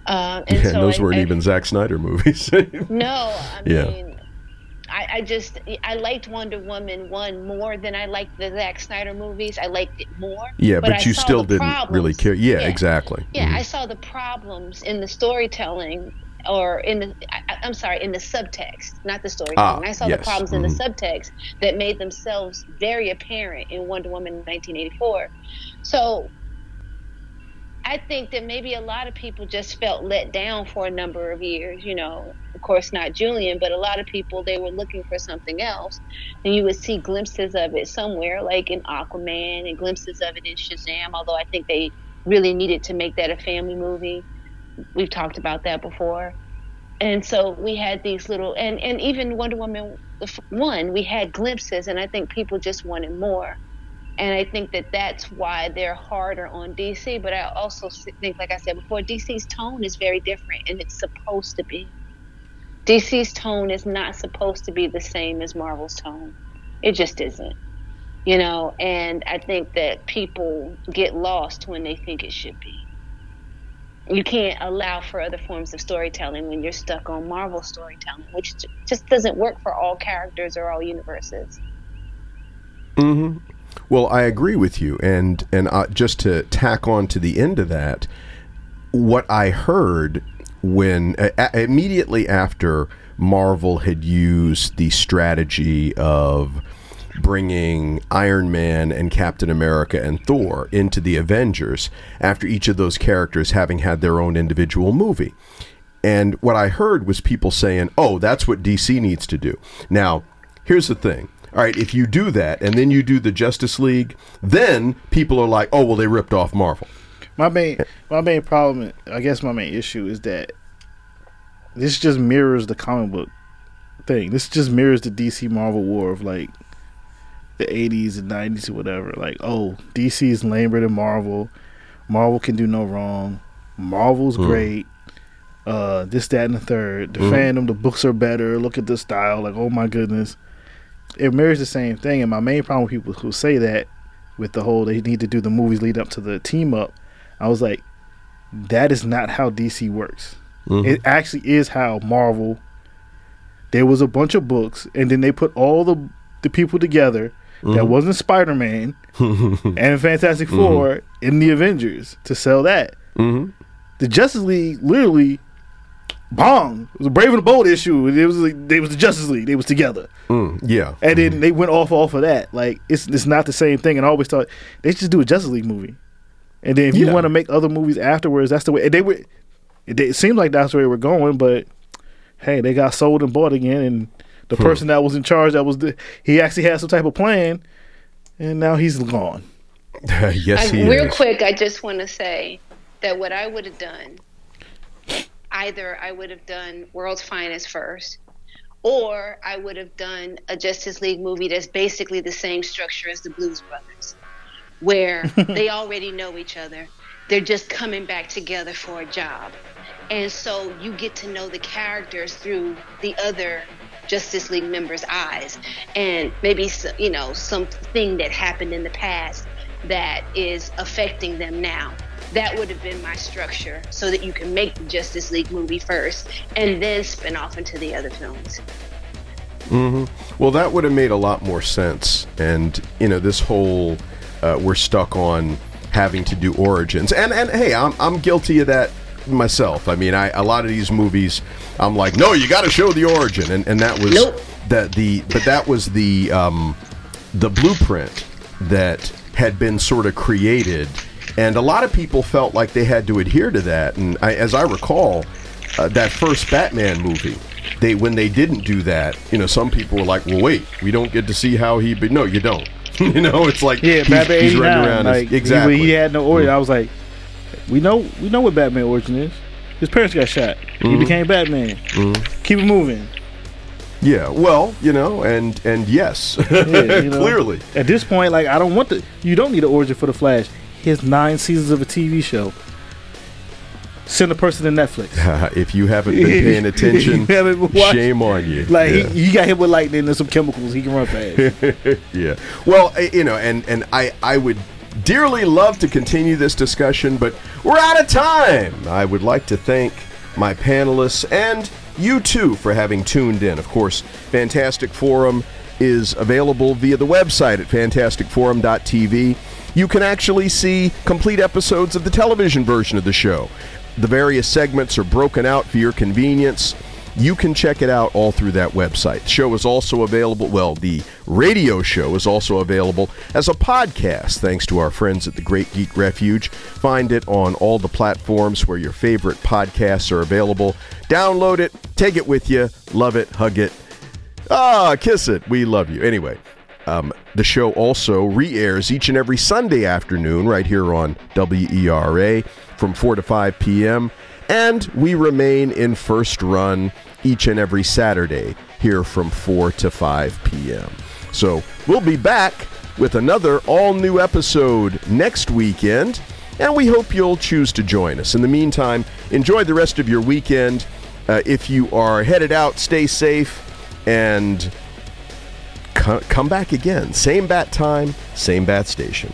Um, and Yeah, so and those I- weren't I- even Zack Snyder movies. No, <laughs> I Yeah. mean, I, I just I liked Wonder Woman one more than I liked the Zack Snyder movies. I liked it more. yeah, but, I you still didn't really care. Yeah, exactly. Yeah, Mhm. I saw the problems in the storytelling, or in the I, I'm sorry, in the subtext, not the storytelling. Ah, I saw yes, the problems in mhm. the subtext that made themselves very apparent in Wonder Woman 1984. So. I think that maybe a lot of people just felt let down for a number of years. You know, of course, not Julian, but a lot of people they were looking for something else, and you would see glimpses of it somewhere, like in Aquaman, and glimpses of it in Shazam. Although I think they really needed to make that a family movie. We've talked about that before. And so we had these little, and, and even Wonder Woman 1, we had glimpses, and I think people just wanted more. And I think that that's why they're harder on DC. But I also think, like I said before, DC's tone is very different, and it's supposed to be. DC's tone is not supposed to be the same as Marvel's tone. It just isn't. You know, and I think that people get lost when they think it should be. You can't allow for other forms of storytelling when you're stuck on Marvel storytelling, which just doesn't work for all characters or all universes. hmm Well, I agree with you, and and uh, just to tack on to the end of that, what I heard when uh, immediately after Marvel had used the strategy of bringing Iron Man and Captain America and Thor into the Avengers after each of those characters having had their own individual movie. And what I heard was people saying, "Oh, that's what DC needs to do." Now, here's the thing. All right, if you do that and then you do the Justice League, then people are like, "Oh, well they ripped off Marvel." My main my main problem, I guess my main issue is that this just mirrors the comic book thing. This just mirrors the DC Marvel war of like the 80s and 90s or whatever. Like, oh, DC is lamer than Marvel. Marvel can do no wrong. Marvel's Mm. great. Uh, this, that, and the third. The Mm. fandom, the books are better. Look at the style. Like, oh my goodness. It mirrors the same thing. And my main problem with people who say that with the whole they need to do the movies lead up to the team up, I was like, that is not how DC works. Mhm. It actually is how Marvel. There was a bunch of books, and then they put all the the people together that Mhm. wasn't Spider Man <laughs> and Fantastic 4 in the Avengers to sell that. Mhm. The Justice League literally bong. It was a Brave and the Bold issue. It was like, they was the Justice League. They was together, Mm, yeah. and then they went off off of that. Like it's it's not the same thing. And I always thought they should just do a Justice League movie, and then if you Yeah. want to make other movies afterwards, that's the way. And they were. It, it seemed like that's where they were going, but hey, they got sold and bought again, and the Hmm. person that was in charge, that was the, he actually had some type of plan, and now he's gone. <laughs> yes, I, he real is. quick, I just want to say that what I would have done, either I would have done World's Finest first, or I would have done a Justice League movie that's basically the same structure as the Blues Brothers, where <laughs> they already know each other. They're just coming back together for a job. And so you get to know the characters through the other Justice League members' eyes, and maybe you know something that happened in the past that is affecting them now. That would have been my structure, so that you can make the Justice League movie first, and then spin off into the other films. hmm Well, that would have made a lot more sense. And you know, this whole uh, we're stuck on having to do origins, and and hey, I'm I'm guilty of that myself. I mean, I a lot of these movies, I'm like, no, you got to show the origin, and and that was Nope. that the but that was the um, the blueprint that had been sort of created And a lot of people felt like they had to adhere to that. And I, as I recall, uh, that first Batman movie, they when they didn't do that, you know, some people were like, "Well, wait, we don't get to see how he." But no, you don't. <laughs> you know, it's like Yeah, he's, Batman he's running around Like, he- exactly. He, had no origin. I was like, we know, we know what Batman origin is. His parents got shot. He Mm-hmm. became Batman. Keep it moving. yeah, well, you know, and and yes, Yeah, you <laughs> know. clearly. At this point, like I don't want the. You don't need an origin for the Flash. He has nine seasons of a TV show. Send a person to Netflix. <laughs> if you haven't been <laughs> paying attention, You haven't shame on you. Like Yeah. he, he got hit with lightning and some chemicals. He can run fast. <laughs> yeah. Well, eh, you know, and and I I would dearly love to continue this discussion, but we're out of time. I would like to thank my panelists and you too for having tuned in. Of course, Fantastic Forum is available via the website at fantasticforum.tv. You can actually see complete episodes of the television version of the show. The various segments are broken out for your convenience. You can check it out all through that website. The show is also available, well, the radio show is also available as a podcast thanks to our friends at the Great Geek Refuge. Find it on all the platforms where your favorite podcasts are available. Download it, take it with you, love it, hug it. Ah, kiss it. We love you. Anyway, um, the show also re airs each and every Sunday afternoon right here on WERA from 4 to 5 p.m. And we remain in first run each and every Saturday here from 4 to 5 p.m. So we'll be back with another all new episode next weekend. And we hope you'll choose to join us. In the meantime, enjoy the rest of your weekend. Uh, if you are headed out, stay safe and co- come back again. Same bat time, same bat station.